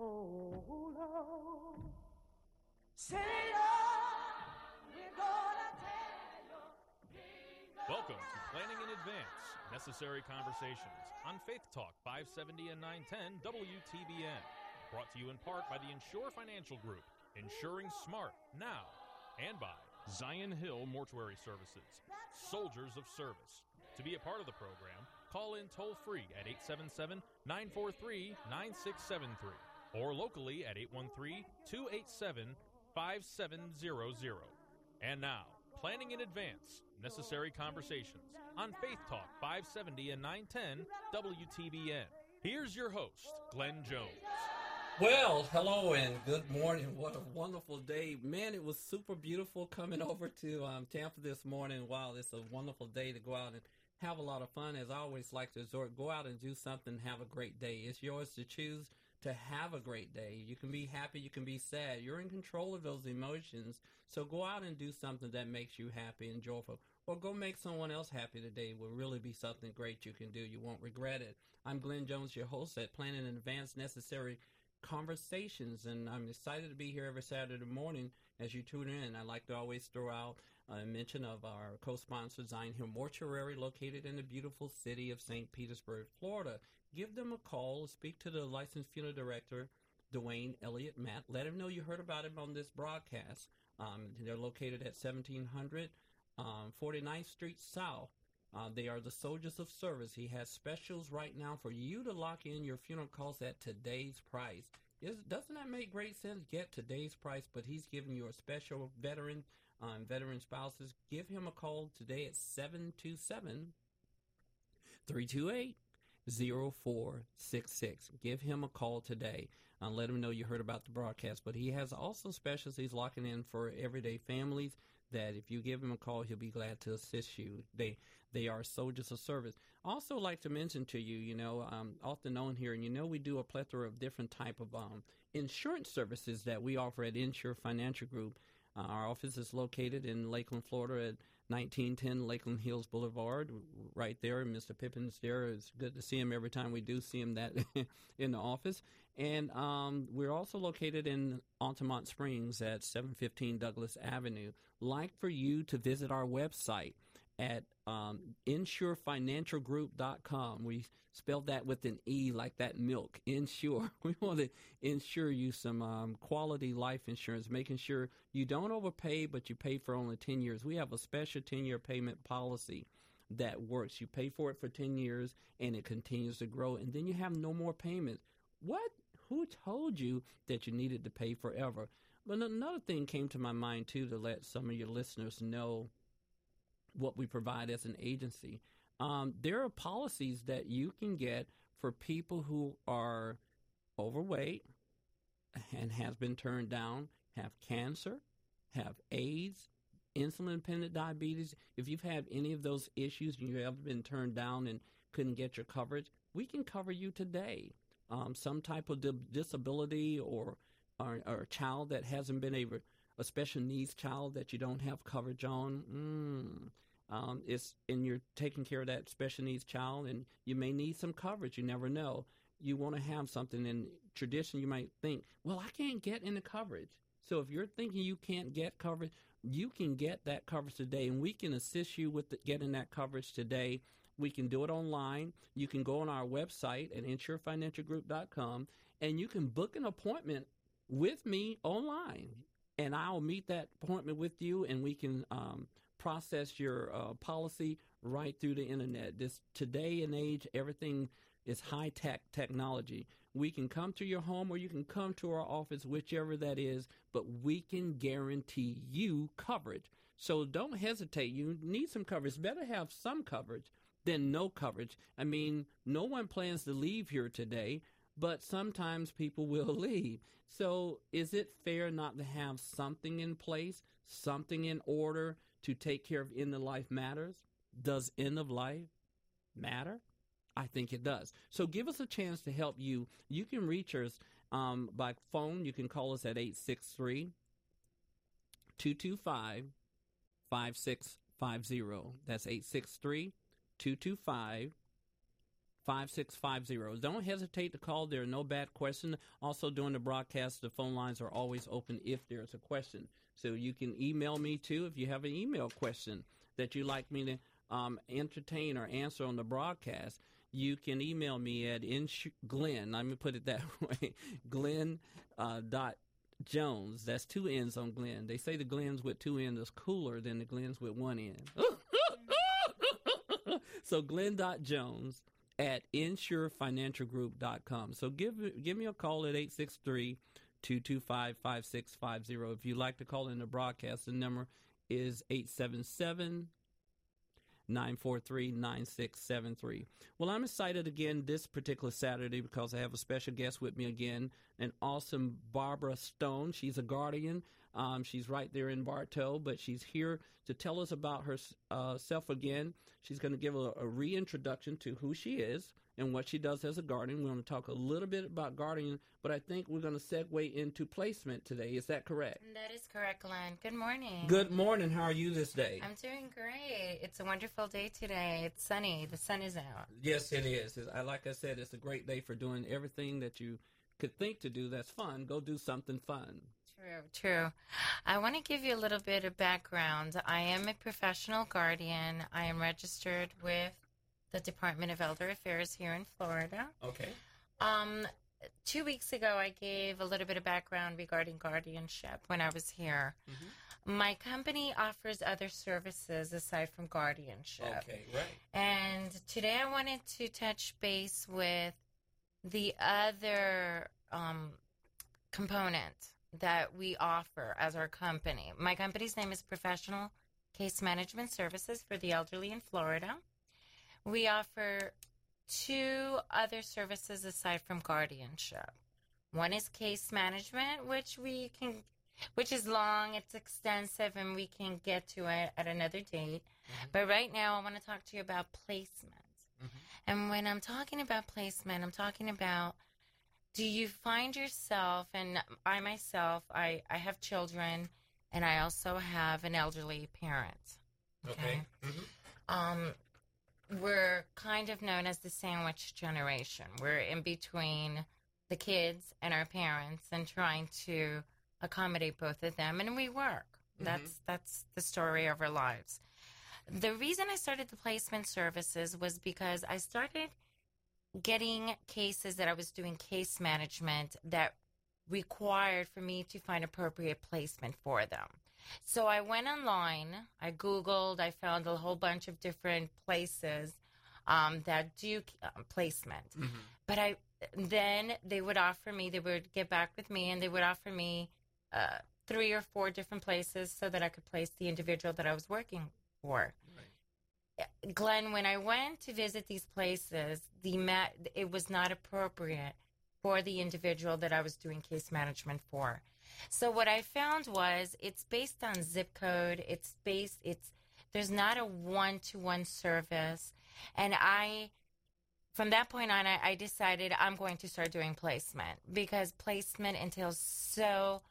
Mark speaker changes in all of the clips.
Speaker 1: Oh, Lord. Say, we're gonna tell.
Speaker 2: Welcome to Planning in Advance Necessary Conversations on Faith Talk 570 and 910 WTBN. Brought to you in part by the Insure Financial Group, insuring smart now, and by Zion Hill Mortuary Services, Soldiers of Service. To be a part of the program, call in toll free at 877 943 9673 or locally at 813 287 5700. And now, planning in advance, necessary conversations on Faith Talk 570 and 910 WTBN. Here's your host, Glenn Jones.
Speaker 3: Well, hello and good morning. What a wonderful day. Man, it was super beautiful coming over to um, Tampa this morning. Wow, it's a wonderful day to go out and have a lot of fun. As I always like to resort, go out and do something, have a great day. It's yours to choose to have a great day. You can be happy, you can be sad. You're in control of those emotions. So go out and do something that makes you happy and joyful. Or go make someone else happy today will really be something great you can do. You won't regret it. I'm Glenn Jones, your host at Planning in Advance Necessary Conversations, and I'm excited to be here every Saturday morning as you tune in. I like to always throw out a mention of our co-sponsor, Zion Hill Mortuary, located in the beautiful city of St. Petersburg, Florida give them a call, speak to the licensed funeral director, Dwayne Elliott Matt. Let him know you heard about him on this broadcast. Um, they're located at 1700 um, 49th Street South. Uh, they are the soldiers of service. He has specials right now for you to lock in your funeral costs at today's price. Is, doesn't that make great sense? Get today's price, but he's giving you a special veteran, um, veteran spouses. Give him a call today at 727 328 0466. Give him a call today and let him know you heard about the broadcast. But he has also specials he's locking in for everyday families that if you give him a call, he'll be glad to assist you. They they are soldiers of service. Also, like to mention to you, you know, um, often known here, and you know, we do a plethora of different type of um, insurance services that we offer at Insure Financial Group. Uh, our office is located in Lakeland, Florida, at 1910 Lakeland Hills Boulevard, right there. Mr. Pippin's there. It's good to see him every time we do see him that in the office. And um, we're also located in Altamonte Springs at 715 Douglas Avenue. Like for you to visit our website at um, insurefinancialgroup.com. We spelled that with an E like that milk. Insure. We want to insure you some um, quality life insurance, making sure you don't overpay, but you pay for only 10 years. We have a special 10 year payment policy that works. You pay for it for 10 years and it continues to grow, and then you have no more payments. What? Who told you that you needed to pay forever? But another thing came to my mind, too, to let some of your listeners know what we provide as an agency. Um, there are policies that you can get for people who are overweight and has been turned down, have cancer, have AIDS, insulin dependent diabetes. If you've had any of those issues and you've ever been turned down and couldn't get your coverage, we can cover you today. Um, some type of di- disability or, or, or a child that hasn't been able a special needs child that you don't have coverage on. Mm, um, it's and you're taking care of that special needs child, and you may need some coverage. You never know. You want to have something in tradition. You might think, well, I can't get into coverage. So if you're thinking you can't get coverage, you can get that coverage today, and we can assist you with the, getting that coverage today. We can do it online. You can go on our website at insurefinancialgroup.com and you can book an appointment with me online and I'll meet that appointment with you, and we can um, process your uh, policy right through the internet. This today and age, everything is high tech technology. We can come to your home, or you can come to our office, whichever that is. But we can guarantee you coverage. So don't hesitate. You need some coverage. Better have some coverage than no coverage. I mean, no one plans to leave here today but sometimes people will leave. So, is it fair not to have something in place, something in order to take care of end of life matters? Does end of life matter? I think it does. So, give us a chance to help you. You can reach us um, by phone. You can call us at 863 225 5650. That's 863 225 5650. Don't hesitate to call. There are no bad questions. Also, during the broadcast, the phone lines are always open if there's a question. So you can email me too if you have an email question that you'd like me to um, entertain or answer on the broadcast. You can email me at insu- Glenn. Let me put it that way. Glenn uh, dot Jones. That's two N's on Glenn. They say the Glens with two N's is cooler than the Glens with one N. so Glenn dot Jones at insurefinancialgroup.com. So give give me a call at 863 225 5650. If you'd like to call in the broadcast, the number is 877 943 9673. Well, I'm excited again this particular Saturday because I have a special guest with me again, an awesome Barbara Stone. She's a guardian. Um, she's right there in Bartow, but she's here to tell us about herself uh, again. She's going to give a, a reintroduction to who she is and what she does as a guardian. We're going to talk a little bit about guardian, but I think we're going to segue into placement today. Is that correct?
Speaker 4: That is correct, Glenn. Good morning.
Speaker 3: Good morning. How are you this day?
Speaker 4: I'm doing great. It's a wonderful day today. It's sunny. The sun is out.
Speaker 3: Yes, it is. It's, I, like I said, it's a great day for doing everything that you could think to do that's fun. Go do something fun.
Speaker 4: True, true. I want to give you a little bit of background. I am a professional guardian. I am registered with the Department of Elder Affairs here in Florida.
Speaker 3: Okay.
Speaker 4: Um, two weeks ago, I gave a little bit of background regarding guardianship when I was here.
Speaker 3: Mm-hmm.
Speaker 4: My company offers other services aside from guardianship.
Speaker 3: Okay, right.
Speaker 4: And today I wanted to touch base with the other um, component that we offer as our company. My company's name is Professional Case Management Services for the Elderly in Florida. We offer two other services aside from guardianship. One is case management, which we can, which is long, it's extensive, and we can get to it at another date.
Speaker 3: Mm-hmm.
Speaker 4: But right now, I want to talk to you about placement. And when I'm talking about placement, I'm talking about do you find yourself, and I myself, I, I have children, and I also have an elderly parent.
Speaker 3: Okay. Mhm.
Speaker 4: Um, we're kind of known as the sandwich generation. We're in between the kids and our parents and trying to accommodate both of them and we work. That's that's the story of our lives. The reason I started the placement services was because I started getting cases that I was doing case management that required for me to find appropriate placement for them. So I went online, I Googled, I found a whole bunch of different places um, that do uh, placement. But I then they would offer me, they would get back with me, and they would offer me uh, three or four different places so that I could place the individual that I was working for. Glenn, when I went to visit these places, the ma- it was not appropriate for the individual that I was doing case management for. So what I found was it's based on zip code. It's based. It's there's not a one to one service, and I. From that point on, I, I decided I'm going to start doing placement because placement entails so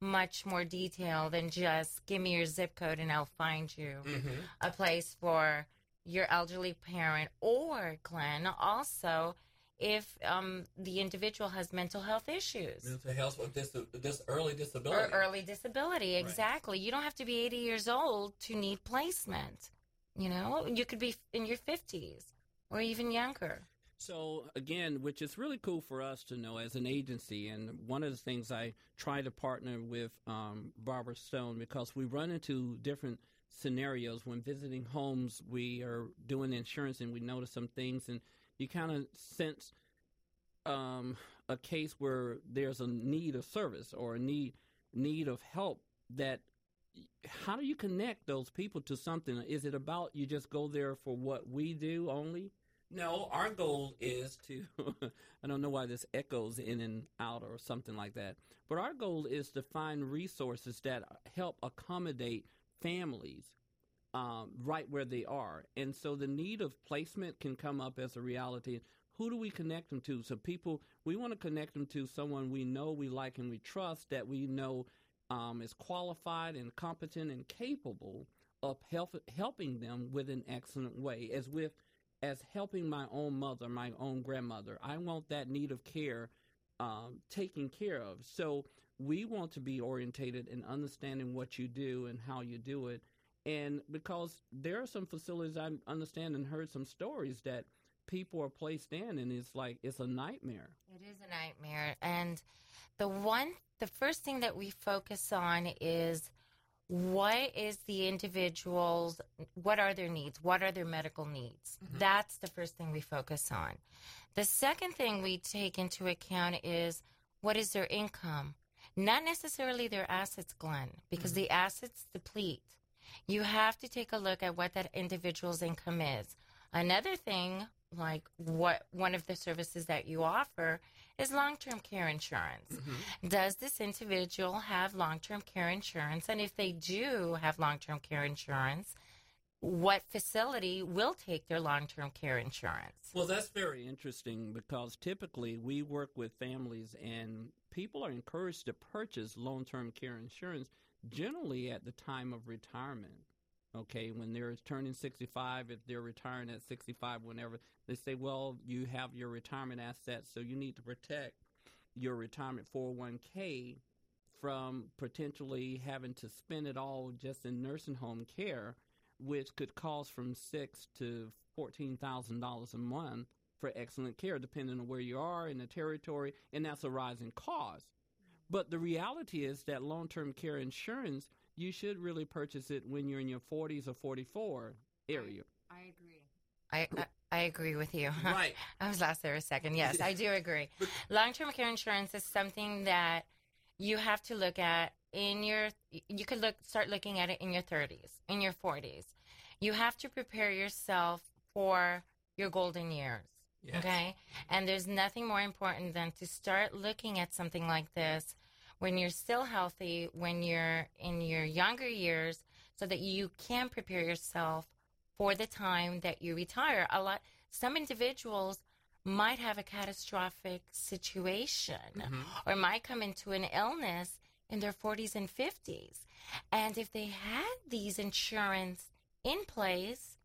Speaker 4: much more detail than just give me your zip code and I'll find you
Speaker 3: Mm-hmm.
Speaker 4: a place for your elderly parent or Glenn also if um, the individual has mental health issues.
Speaker 3: Mental health with this this early
Speaker 4: or
Speaker 3: disability.
Speaker 4: early disability exactly. You don't have to be 80 years old to need placement you know? You could be in your 50s or even younger.
Speaker 3: So again, which is really cool for us to know as an agency, and one of the things I try to partner with um, Barbara Stone because we run into different scenarios when visiting homes. We are doing insurance, and we notice some things, and you kind of sense um, a case where there's a need of service or a need need of help. That how do you connect those people to something? Is it about you just go there for what we do only? No, our goal is to, I don't know why this echoes in and out or something like that, but our goal is to find resources that help accommodate families um, right where they are. And so the need of placement can come up as a reality. Who do we connect them to? So people, we want to connect them to someone we know, we like, and we trust that we know um, is qualified and competent and capable of help, helping them with an excellent way. As with as helping my own mother, my own grandmother. I want that need of care um, taken care of. So we want to be orientated in understanding what you do and how you do it. And because there are some facilities I understand and heard some stories that people are placed in, and it's like it's a nightmare.
Speaker 4: It is a nightmare. And the one, the first thing that we focus on is what is the individual's, what are their needs? What are their medical needs? Mm-hmm. That's the first thing we focus on. The second thing we take into account is what is their income? Not necessarily their assets, Glenn, because mm-hmm. the assets deplete. You have to take a look at what that individual's income is. Another thing, like what one of the services that you offer, is long term care insurance. Mm-hmm. Does this individual have long term care insurance? And if they do have long term care insurance, what facility will take their long term care insurance?
Speaker 3: Well, that's very interesting because typically we work with families and people are encouraged to purchase long term care insurance generally at the time of retirement. Okay, when they're turning 65, if they're retiring at 65, whenever they say, well, you have your retirement assets, so you need to protect your retirement 401k from potentially having to spend it all just in nursing home care, which could cost from six to fourteen thousand dollars a month for excellent care, depending on where you are in the territory, and that's a rising cost. But the reality is that long-term care insurance, you should really purchase it when you're in your 40s or 44 area.
Speaker 4: I agree. I, I, I agree with you.
Speaker 3: Right.
Speaker 4: I was lost there a second. Yes, I do agree. Long term care insurance is something that you have to look at in your you could look start looking at it in your 30s, in your 40s. You have to prepare yourself for your golden years.
Speaker 3: Yes.
Speaker 4: Okay? And there's nothing more important than to start looking at something like this when you're still healthy, when you're in your younger years so that you can prepare yourself for the time that you retire. A lot some individuals might have a catastrophic situation mm-hmm. or might come into an illness in their 40s and 50s. And if they had these insurance in place,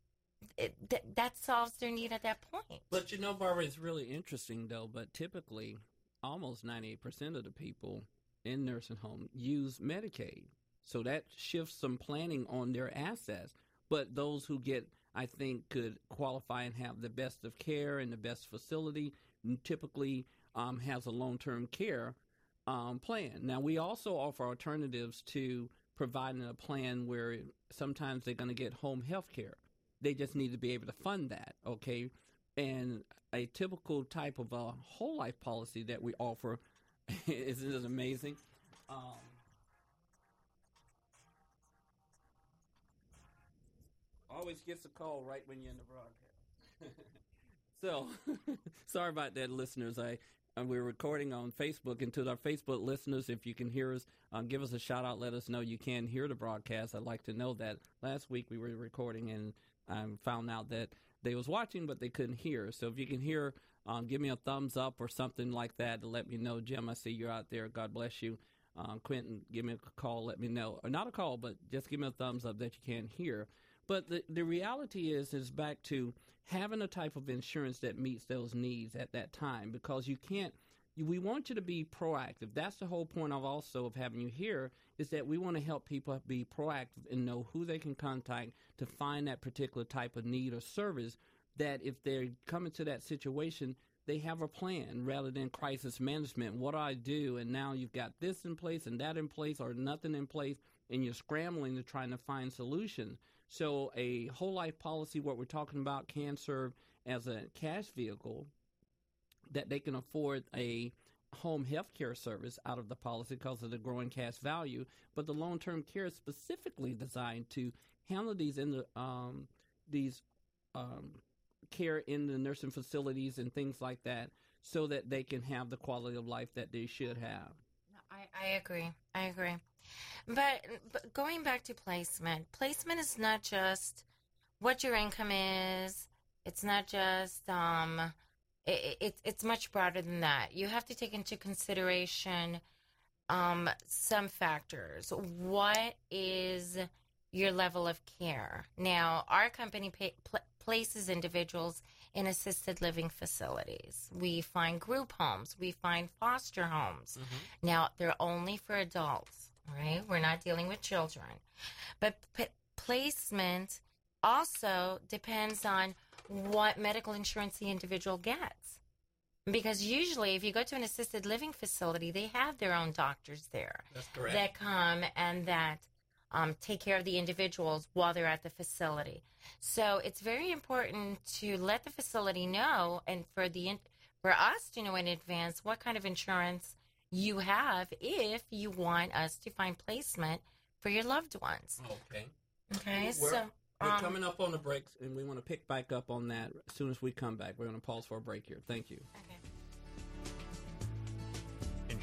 Speaker 4: it, th- that solves their need at that point.
Speaker 3: But you know, Barbara, it's really interesting though. But typically, almost ninety-eight percent of the people in nursing home use Medicaid, so that shifts some planning on their assets. But those who get, I think, could qualify and have the best of care and the best facility, typically um, has a long-term care um, plan. Now, we also offer alternatives to providing a plan where sometimes they're going to get home health care. They just need to be able to fund that, okay? And a typical type of a whole life policy that we offer isn't amazing? Um, always gets a call right when you're in the broadcast. so, sorry about that, listeners. I uh, we're recording on Facebook, and to our Facebook listeners, if you can hear us, uh, give us a shout out. Let us know you can hear the broadcast. I'd like to know that. Last week we were recording, and I found out that they was watching, but they couldn't hear. So if you can hear, um, give me a thumbs up or something like that to let me know. Jim, I see you're out there. God bless you. Um, Quentin, give me a call. Let me know, or not a call, but just give me a thumbs up that you can hear. But the the reality is is back to having a type of insurance that meets those needs at that time because you can't. We want you to be proactive. That's the whole point of also of having you here is that we want to help people be proactive and know who they can contact to find that particular type of need or service. That if they're coming to that situation, they have a plan rather than crisis management. What do I do? And now you've got this in place and that in place or nothing in place, and you're scrambling to trying to find solutions. So a whole life policy, what we're talking about, can serve as a cash vehicle that they can afford a home health care service out of the policy because of the growing cash value. But the long term care is specifically designed to handle these in the um, these um, care in the nursing facilities and things like that, so that they can have the quality of life that they should have.
Speaker 4: I, I agree. I agree. But, but going back to placement, placement is not just what your income is. It's not just um, it, it, it's much broader than that. You have to take into consideration um, some factors. What is your level of care? Now, our company pay, pl- places individuals in assisted living facilities. We find group homes. We find foster homes. Now, they're only for adults, right? We're not dealing with children. But p- placement also depends on what medical insurance the individual gets. Because usually, if you go to an assisted living facility, they have their own doctors there
Speaker 3: That's
Speaker 4: that come and that um, take care of the individuals while they're at the facility. So it's very important to let the facility know, and for the in- for us to know in advance what kind of insurance you have if you want us to find placement for your loved ones.
Speaker 3: okay.
Speaker 4: Okay,
Speaker 3: We're-
Speaker 4: so
Speaker 3: We're
Speaker 4: um,
Speaker 3: coming up on the breaks, and we want to pick back up on that as soon as we come back. We're going to pause for a break here. Thank you.
Speaker 4: okay.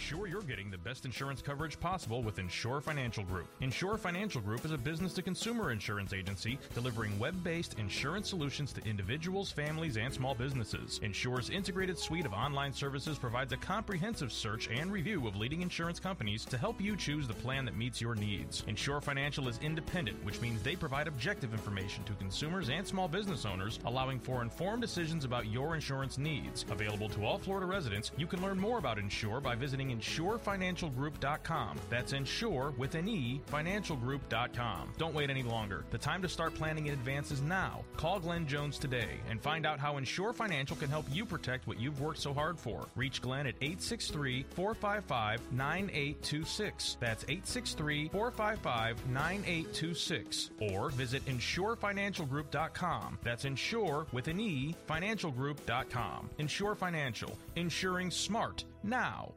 Speaker 2: Ensure you're getting the best insurance coverage possible with Insure Financial Group. Insure Financial Group is a business to consumer insurance agency delivering web based insurance solutions to individuals, families, and small businesses. Insure's integrated suite of online services provides a comprehensive search and review of leading insurance companies to help you choose the plan that meets your needs. Insure Financial is independent, which means they provide objective information to consumers and small business owners, allowing for informed decisions about your insurance needs. Available to all Florida residents, you can learn more about Insure by insurefinancialgroup.com. That's insure with an E, financialgroup.com. Don't wait any longer. The time to start planning in advance is now. Call Glenn Jones today and find out how Insure Financial can help you protect what you've worked so hard for. Reach Glenn at 863 455 9826. That's 863 455 9826. Or visit insurefinancialgroup.com. That's insure with an E, financialgroup.com. Insure Financial. Insuring smart now.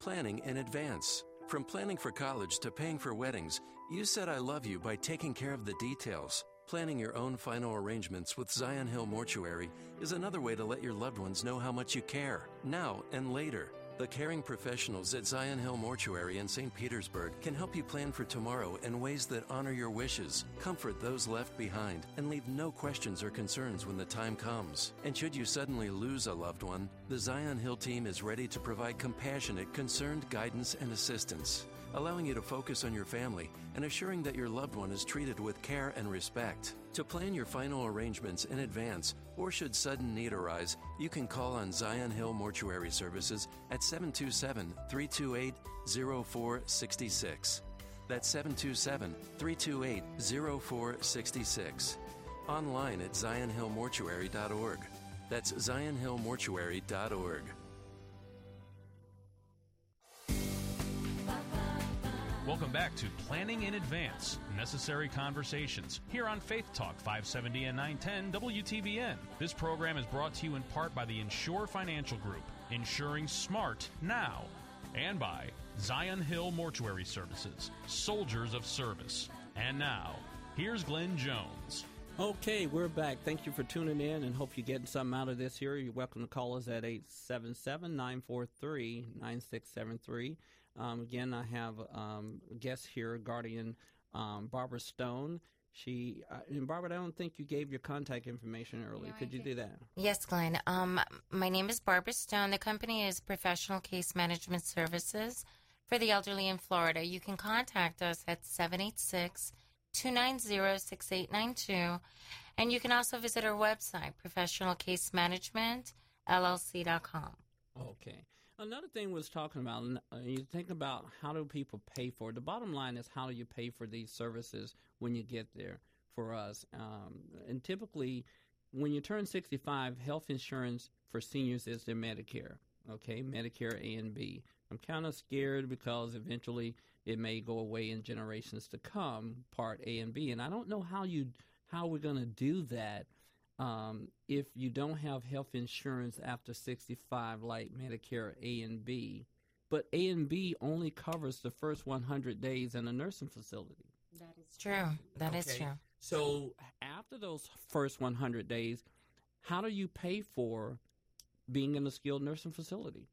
Speaker 5: Planning in advance. From planning for college to paying for weddings, you said I love you by taking care of the details. Planning your own final arrangements with Zion Hill Mortuary is another way to let your loved ones know how much you care, now and later. The caring professionals at Zion Hill Mortuary in St. Petersburg can help you plan for tomorrow in ways that honor your wishes, comfort those left behind, and leave no questions or concerns when the time comes. And should you suddenly lose a loved one, the Zion Hill team is ready to provide compassionate, concerned guidance and assistance, allowing you to focus on your family and assuring that your loved one is treated with care and respect. To plan your final arrangements in advance, or should sudden need arise, you can call on Zion Hill Mortuary Services at 727 328 0466. That's 727 328 0466. Online at zionhillmortuary.org. That's zionhillmortuary.org.
Speaker 2: Welcome back to Planning in Advance Necessary Conversations here on Faith Talk 570 and 910 WTBN. This program is brought to you in part by the Insure Financial Group, insuring smart now, and by Zion Hill Mortuary Services, Soldiers of Service. And now, here's Glenn Jones.
Speaker 3: Okay, we're back. Thank you for tuning in and hope you're getting something out of this here. You're welcome to call us at 877 943 9673. Again, I have um, a guest here, Guardian um, Barbara Stone. She uh, and Barbara, I don't think you gave your contact information earlier. Could you do that?
Speaker 4: Yes, Glenn. Um, my name is Barbara Stone. The company is Professional Case Management Services for the elderly in Florida. You can contact us at 786 290 6892. And you can also visit our website, professionalcasemanagementllc.com.
Speaker 3: Okay. Another thing was talking about, uh, you think about how do people pay for it. The bottom line is how do you pay for these services when you get there for us? Um, and typically, when you turn 65, health insurance for seniors is their Medicare, okay? Medicare A and B. I'm kind of scared because eventually it may go away in generations to come, Part A and B. And I don't know how you how we're going to do that um, if you don't have health insurance after 65, like Medicare A and B. But A and B only covers the first 100 days in a nursing facility.
Speaker 4: That is true. That is
Speaker 3: Okay.
Speaker 4: true.
Speaker 3: So after those first 100 days, how do you pay for being in a skilled nursing facility?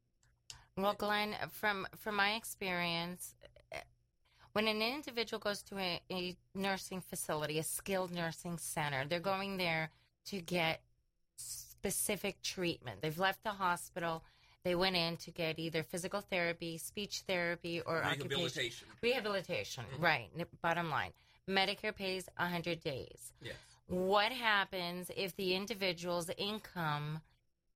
Speaker 4: Well, Glenn, from from my experience, eh, when an individual goes to a, a nursing facility, a skilled nursing center, they're going there to get specific treatment. They've left the hospital. They went in to get either physical therapy, speech therapy, or occupation rehabilitation. Mm-hmm. Right. Bottom line, Medicare pays 100 days.
Speaker 3: Yes.
Speaker 4: what happens if the individual's income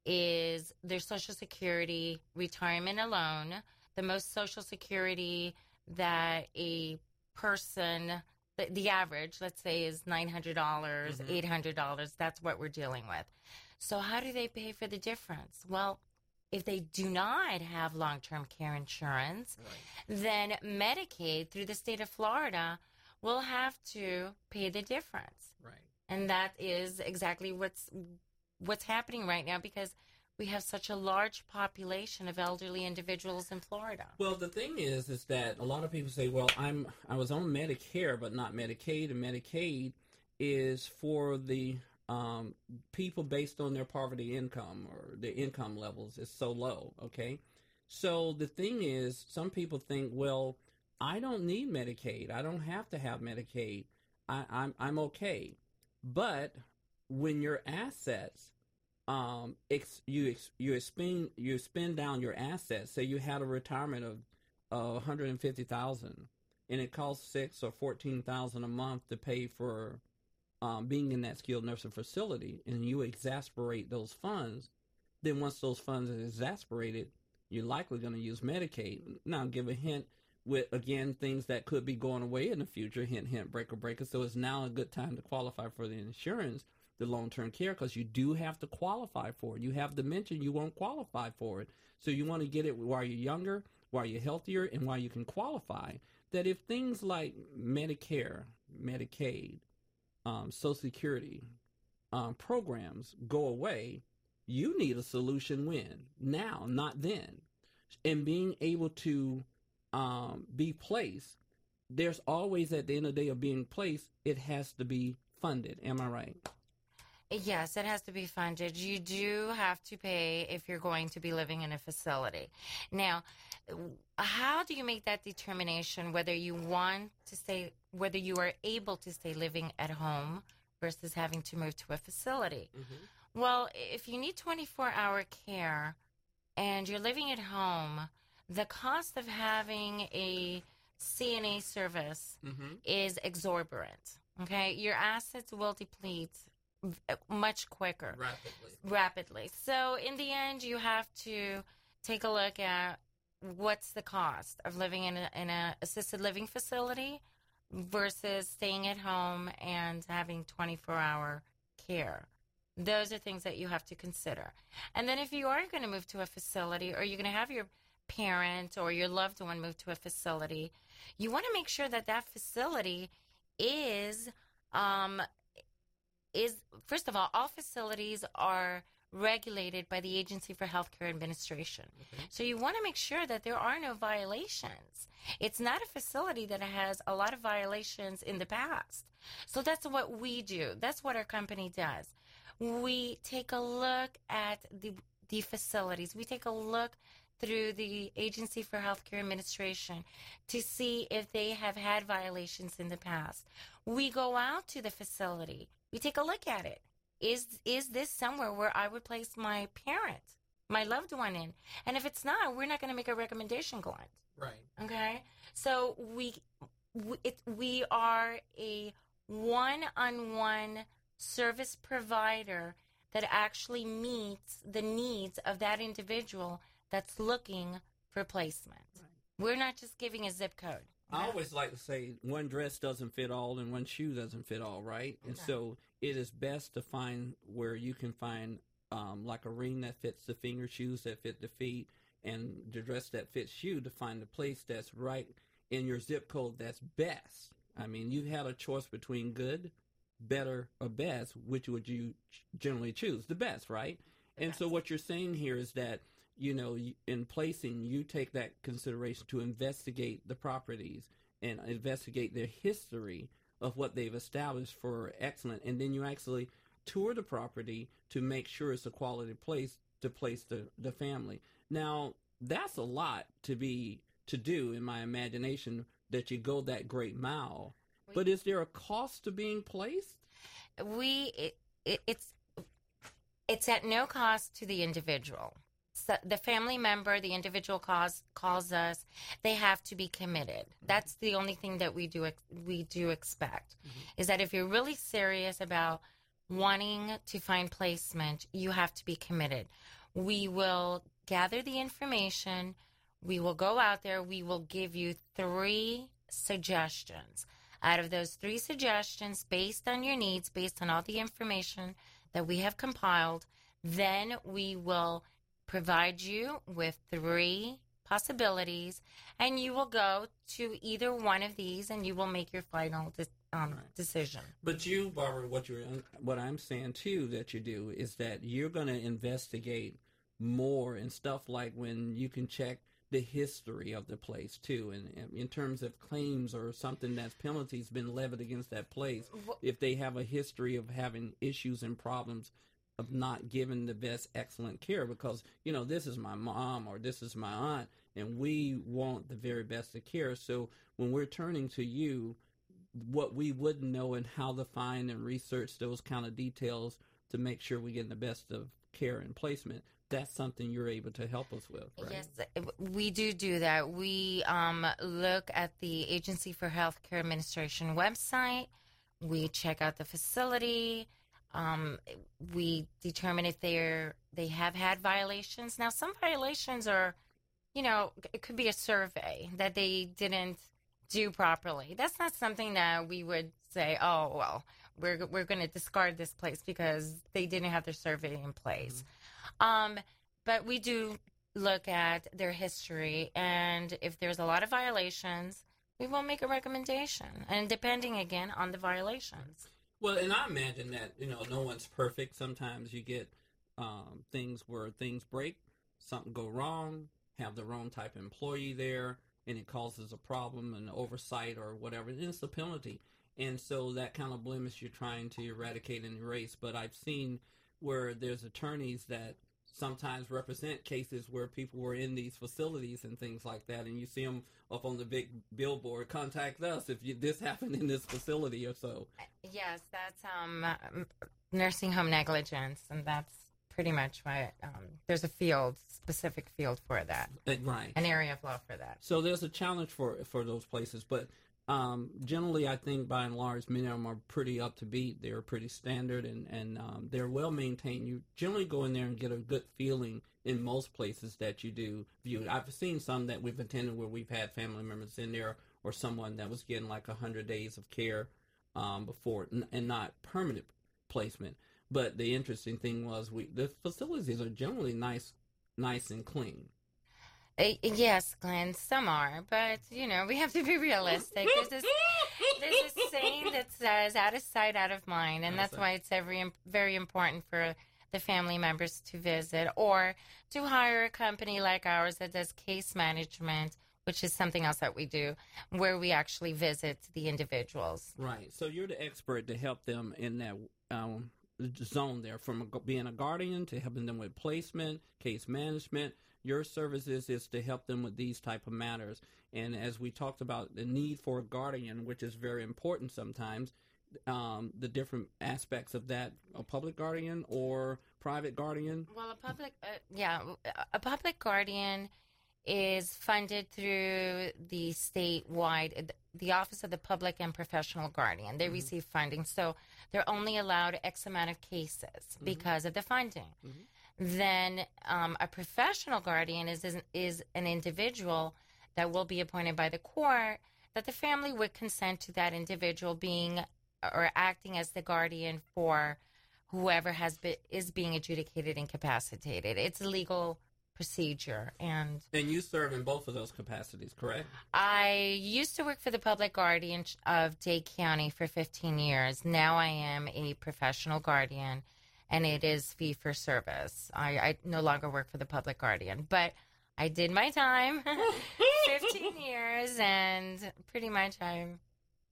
Speaker 4: is their social security retirement alone the most social security that a person the, the average let's say is $900 mm-hmm. $800 that's what we're dealing with. So how do they pay for the difference? Well if they do not have long-term care insurance then medicaid through the state of florida will have to pay the difference.
Speaker 3: Right.
Speaker 4: and that is exactly what's what's happening right now because we have such a large population of elderly individuals in Florida.
Speaker 3: Well, the thing is, is that a lot of people say, "Well, I'm I was on Medicare, but not Medicaid, and Medicaid is for the um, people based on their poverty income or their income levels is so low." Okay, so the thing is, some people think, "Well, I don't need Medicaid. I don't have to have Medicaid. I, I'm I'm okay." But when your assets um, ex, you ex, you spend you spend down your assets. Say you had a retirement of uh, one hundred and fifty thousand, and it costs six or fourteen thousand a month to pay for um, being in that skilled nursing facility, and you exasperate those funds. Then once those funds are exasperated, you're likely going to use Medicaid. Now, give a hint with again things that could be going away in the future. Hint, hint, breaker, breaker. So it's now a good time to qualify for the insurance the long-term care because you do have to qualify for it. You have dementia, you won't qualify for it. So you want to get it while you're younger, while you're healthier, and while you can qualify. That if things like Medicare, Medicaid, um, Social Security um, programs go away, you need a solution when now, not then, and being able to um, be placed. There's always at the end of the day of being placed, it has to be funded. Am I right?
Speaker 4: Yes, it has to be funded. You do have to pay if you're going to be living in a facility. Now, how do you make that determination whether you want to stay, whether you are able to stay living at home versus having to move to a facility? Mm-hmm. Well, if you need 24 hour care and you're living at home, the cost of having a CNA service mm-hmm. is exorbitant. Okay, your assets will deplete much quicker
Speaker 3: Rapidly.
Speaker 4: rapidly. So in the end, you have to take a look at what's the cost of living in a, in a assisted living facility versus staying at home and having 24 hour care. Those are things that you have to consider. And then if you are going to move to a facility or you're going to have your parent or your loved one move to a facility, you want to make sure that that facility is um, is first of all, all facilities are regulated by the Agency for Healthcare Administration. Mm-hmm. So you want to make sure that there are no violations. It's not a facility that has a lot of violations in the past. So that's what we do. That's what our company does. We take a look at the the facilities. We take a look through the Agency for Healthcare Administration to see if they have had violations in the past. We go out to the facility. We take a look at it. Is is this somewhere where I would place my parent, my loved one in? And if it's not, we're not going to make a recommendation, Glenn.
Speaker 3: Right.
Speaker 4: Okay, so we we, it, we are a one-on-one service provider that actually meets the needs of that individual that's looking for placement. We're not just giving a zip code.
Speaker 3: I always like to say one dress doesn't fit all and one shoe doesn't fit all, right? And so it is best to find where you can find um, like a ring that fits the finger, shoes that fit the feet, and the dress that fits you to find the place that's right in your zip code that's best. I mean, you had a choice between good, better, or best. Which would you generally choose? The best, right? And so what you're saying here is that you know in placing you take that consideration to investigate the properties and investigate their history of what they've established for excellent and then you actually tour the property to make sure it's a quality place to place the, the family. Now that's a lot to be to do in my imagination that you go that great mile. But is there a cost to being placed?
Speaker 4: We it, it, it's it's at no cost to the individual. So the family member, the individual calls calls us, they have to be committed. Mm-hmm. That's the only thing that we do we do expect mm-hmm. is that if you're really serious about wanting to find placement, you have to be committed. We will gather the information, we will go out there, we will give you three suggestions. Out of those three suggestions, based on your needs, based on all the information that we have compiled, then we will provide you with three possibilities, and you will go to either one of these, and you will make your final de- um, decision.
Speaker 3: But you, Barbara, what you're what I'm saying too that you do is that you're going to investigate more and stuff like when you can check the history of the place too, and, and in terms of claims or something that's penalties been levied against that place, if they have a history of having issues and problems of not giving the best excellent care because you know this is my mom or this is my aunt and we want the very best of care so when we're turning to you what we wouldn't know and how to find and research those kind of details to make sure we get the best of care and placement that's something you're able to help us with right
Speaker 4: Yes, we do do that. We um, look at the Agency for Healthcare Administration website. We check out the facility. Um, we determine if they're they have had violations. Now, some violations are, you know, it could be a survey that they didn't do properly. That's not something that we would say, oh well, we're we're going to discard this place because they didn't have their survey in place. Um, but we do look at their history, and if there's a lot of violations, we will make a recommendation, and depending again on the violations.
Speaker 3: Well, and I imagine that you know no one's perfect. Sometimes you get um, things where things break, something go wrong, have the wrong type of employee there, and it causes a problem, an oversight or whatever. And it's a penalty, and so that kind of blemish you're trying to eradicate and erase. But I've seen where there's attorneys that sometimes represent cases where people were in these facilities and things like that, and you see them up on the big billboard. Contact us if you, this happened in this facility or so.
Speaker 4: Yes, that's um, nursing home negligence, and that's pretty much why um, there's a field, specific field for that,
Speaker 3: Uh, Right.
Speaker 4: an area of law for that.
Speaker 3: So there's a challenge for for those places, but um, generally, I think by and large, many of them are pretty up to beat. They're pretty standard and and um, they're well maintained. You generally go in there and get a good feeling in most places that you do view. I've seen some that we've attended where we've had family members in there or someone that was getting like a hundred days of care um, before and not permanent placement. But the interesting thing was we the facilities are generally nice, nice and clean.
Speaker 4: Uh, yes, Glenn, some are, but you know we have to be realistic. There's this, there's this saying that says "out of sight, out of mind," and that's why it's every very important for the family members to visit or to hire a company like ours that does case management, which is something else that we do, where we actually visit the individuals.
Speaker 3: Right. So you're the expert to help them in that um, zone there, from being a guardian to helping them with placement, case management. Your services is to help them with these type of matters. And as we talked about the need for a guardian, which is very important sometimes, um, the different aspects of that, a public guardian or private guardian.
Speaker 4: Well, a public, uh, yeah, a public guardian is funded through the statewide, the Office of the Public and Professional Guardian. They receive funding, so they're only allowed X amount of cases because of the funding. Then um, a professional guardian is, is is an individual that will be appointed by the court that the family would consent to that individual being or acting as the guardian for whoever has been is being adjudicated incapacitated. It's a legal procedure, and
Speaker 3: And you serve in both of those capacities, correct?
Speaker 4: I used to work for the public guardian of Dade County for 15 years. Now I am a professional guardian, and it is fee for service. I, I no longer work for the public guardian, but I did my time, 15 years, and pretty much I'm,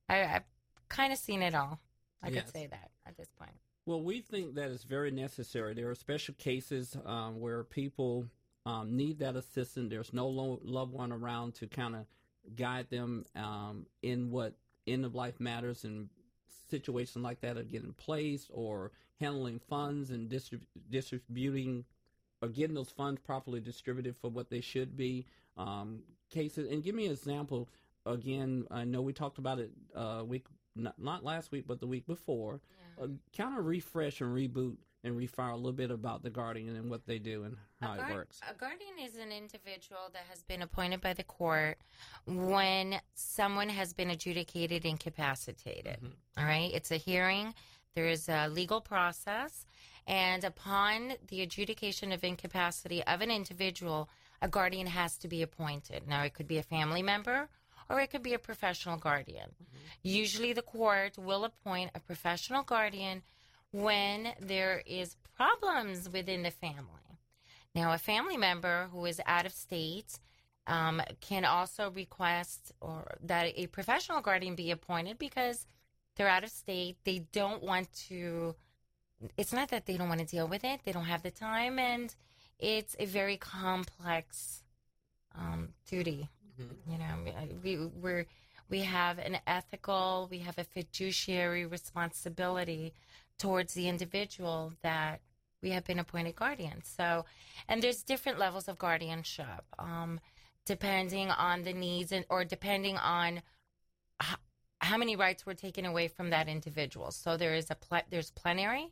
Speaker 4: I, I've kind of seen it all. I
Speaker 3: Yes.
Speaker 4: could say that at this point.
Speaker 3: Well, we think that is very necessary. There are special cases um, where people um, need that assistance. There's no lo- loved one around to kind of guide them um, in what end of life matters and situations like that are getting placed or handling funds and distrib- distributing or getting those funds properly distributed for what they should be. Um, cases and give me an example. Again, I know we talked about it uh, week not, not last week, but the week before. Uh, kind of refresh and reboot and refire a little bit about the guardian and what they do and how
Speaker 4: a
Speaker 3: it works.
Speaker 4: A guardian is an individual that has been appointed by the court when someone has been adjudicated incapacitated. All right, it's a hearing. There is a legal process, and upon the adjudication of incapacity of an individual, a guardian has to be appointed. Now, it could be a family member. Or it could be a professional guardian. Usually, the court will appoint a professional guardian when there is problems within the family. Now, a family member who is out of state um, can also request or that a professional guardian be appointed because they're out of state. They don't want to. It's not that they don't want to deal with it; they don't have the time, and it's a very complex um, duty. You know, we we're we have an ethical, we have a fiduciary responsibility towards the individual that we have been appointed guardians. So, and there's different levels of guardianship, um, depending on the needs and or depending on how, many rights were taken away from that individual. So there is a there's plenary,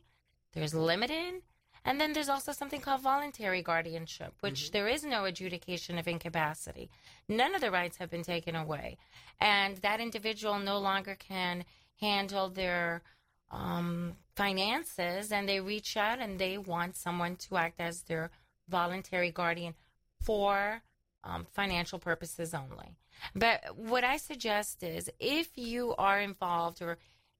Speaker 4: there's limited, and then there's also something called voluntary guardianship, which there is no adjudication of incapacity. None of the rights have been taken away, and that individual no longer can handle their um, finances, and they reach out and they want someone to act as their voluntary guardian for um, financial purposes only. But what I suggest is if you are involved or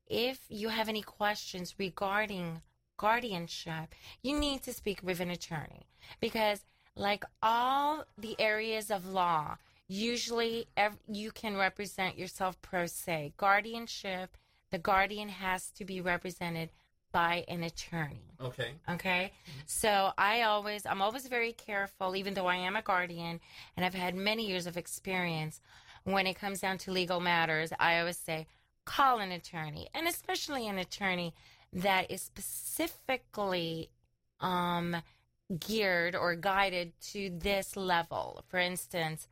Speaker 4: if you have any questions regarding guardianship, you need to speak with an attorney because, like all the areas of law, usually ev- you can represent yourself pro se. Guardianship, the guardian has to be represented by an attorney.
Speaker 3: Okay.
Speaker 4: Okay. So I always, I'm always very careful, even though I am a guardian and I've had many years of experience when it comes down to legal matters. I always say, call an attorney, and especially an attorney that is specifically um, geared or guided to this level. For instance,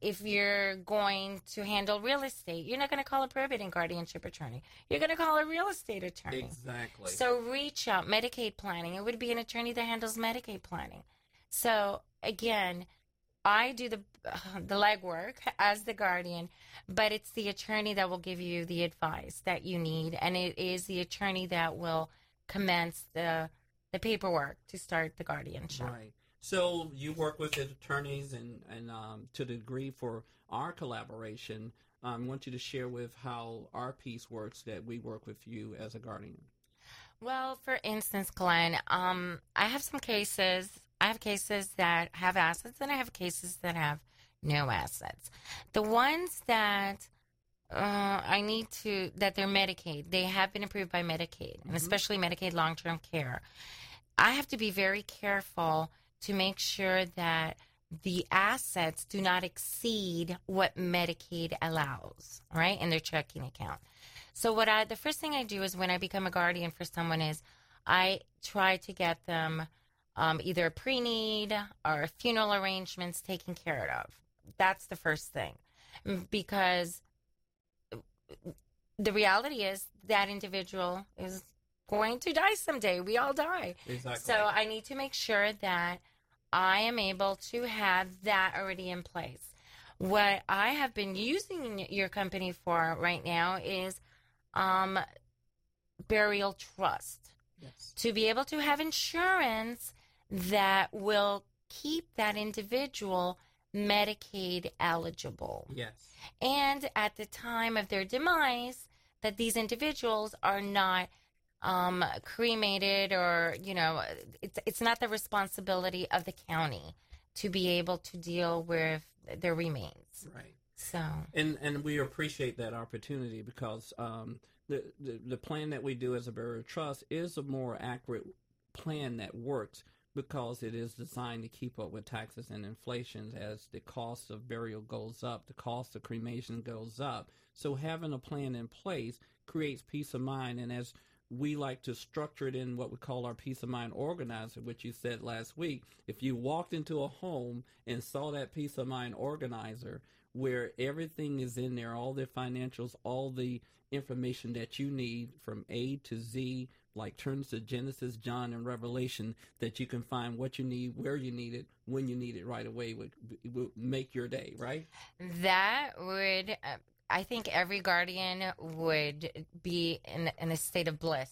Speaker 4: if you're going to handle real estate, you're not going to call a probate and guardianship attorney. You're going to call a real estate attorney.
Speaker 3: Exactly.
Speaker 4: So reach out. Medicaid planning. It would be an attorney that handles Medicaid planning. So again, I do the the legwork as the guardian, but it's the attorney that will give you the advice that you need, and it is the attorney that will commence the the paperwork to start the guardianship.
Speaker 3: Right. So you work with the attorneys and, and um, to the degree for our collaboration, um, I want you to share with how our piece works that we work with you as a guardian.
Speaker 4: Well, for instance, Glenn, um, I have some cases. I have cases that have assets, and I have cases that have no assets. The ones that uh, I need to that they're Medicaid, they have been approved by Medicaid, and especially Medicaid long-term care. I have to be very careful to make sure that the assets do not exceed what Medicaid allows, right, in their checking account. So what I the first thing I do is when I become a guardian for someone is I try to get them um, either pre-need or funeral arrangements taken care of. That's the first thing, because the reality is that individual is going to die someday. We all die.
Speaker 3: Exactly.
Speaker 4: So I need to make sure that I am able to have that already in place. What I have been using your company for right now is um, burial trust
Speaker 3: yes.
Speaker 4: to be able to have insurance that will keep that individual Medicaid eligible.
Speaker 3: Yes.
Speaker 4: And at the time of their demise, that these individuals are not um, cremated or, you know, it's, it's not the responsibility of the county to be able to deal with their remains.
Speaker 3: Right.
Speaker 4: So,
Speaker 3: And and we appreciate that opportunity because um, the, the the plan that we do as a burial trust is a more accurate plan that works because it is designed to keep up with taxes and inflation as the cost of burial goes up, the cost of cremation goes up. So having a plan in place creates peace of mind and as we like to structure it in what we call our peace of mind organizer, which you said last week. If you walked into a home and saw that peace of mind organizer where everything is in there, all the financials, all the information that you need from A to Z, like turns to Genesis, John, and Revelation, that you can find what you need, where you need it, when you need it right away would, would make your day, right?
Speaker 4: That would, uh, I think every guardian would be in, in a state of bliss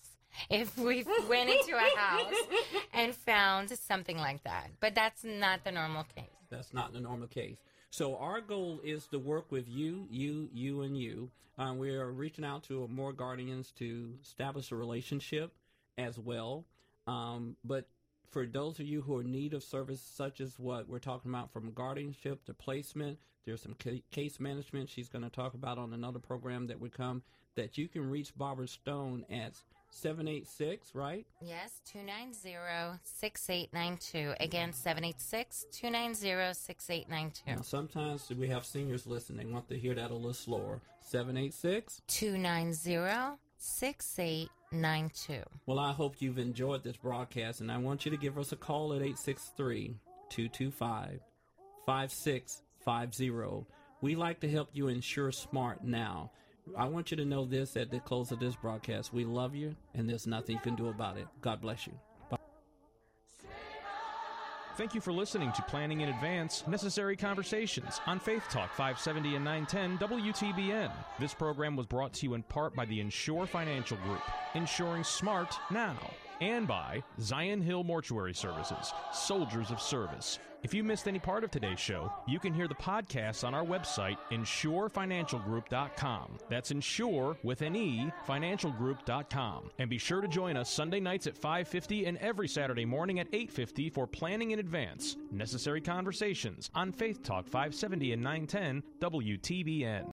Speaker 4: if we went into a house and found something like that. But that's not the normal case.
Speaker 3: That's not the normal case. So our goal is to work with you, you, you, and you. Um, we are reaching out to more guardians to establish a relationship as well. Um, but for those of you who are in need of service, such as what we're talking about from guardianship to placement, there's some case management she's going to talk about on another program that would come that you can reach Barbara Stone at 786, right?
Speaker 4: Yes, 290-6892. Again, 786-290-6892.
Speaker 3: Sometimes we have seniors listening. They want to hear that a little slower. 786
Speaker 4: 290-6892.
Speaker 3: Well, I hope you've enjoyed this broadcast, and I want you to give us a call at 863 225 5650. We like to help you insure smart now. I want you to know this at the close of this broadcast. We love you, and there's nothing you can do about it. God bless you. Bye.
Speaker 2: Thank you for listening to Planning in Advance Necessary Conversations on Faith Talk 570 and 910 WTBN. This program was brought to you in part by the Insure Financial Group, insuring smart now, and by Zion Hill Mortuary Services, Soldiers of Service. If you missed any part of today's show, you can hear the podcast on our website, insurefinancialgroup.com. That's insure with an E, financialgroup.com. And be sure to join us Sunday nights at 5:50 and every Saturday morning at 8:50 for planning in advance. Necessary conversations on Faith Talk 570 and 910 WTBN.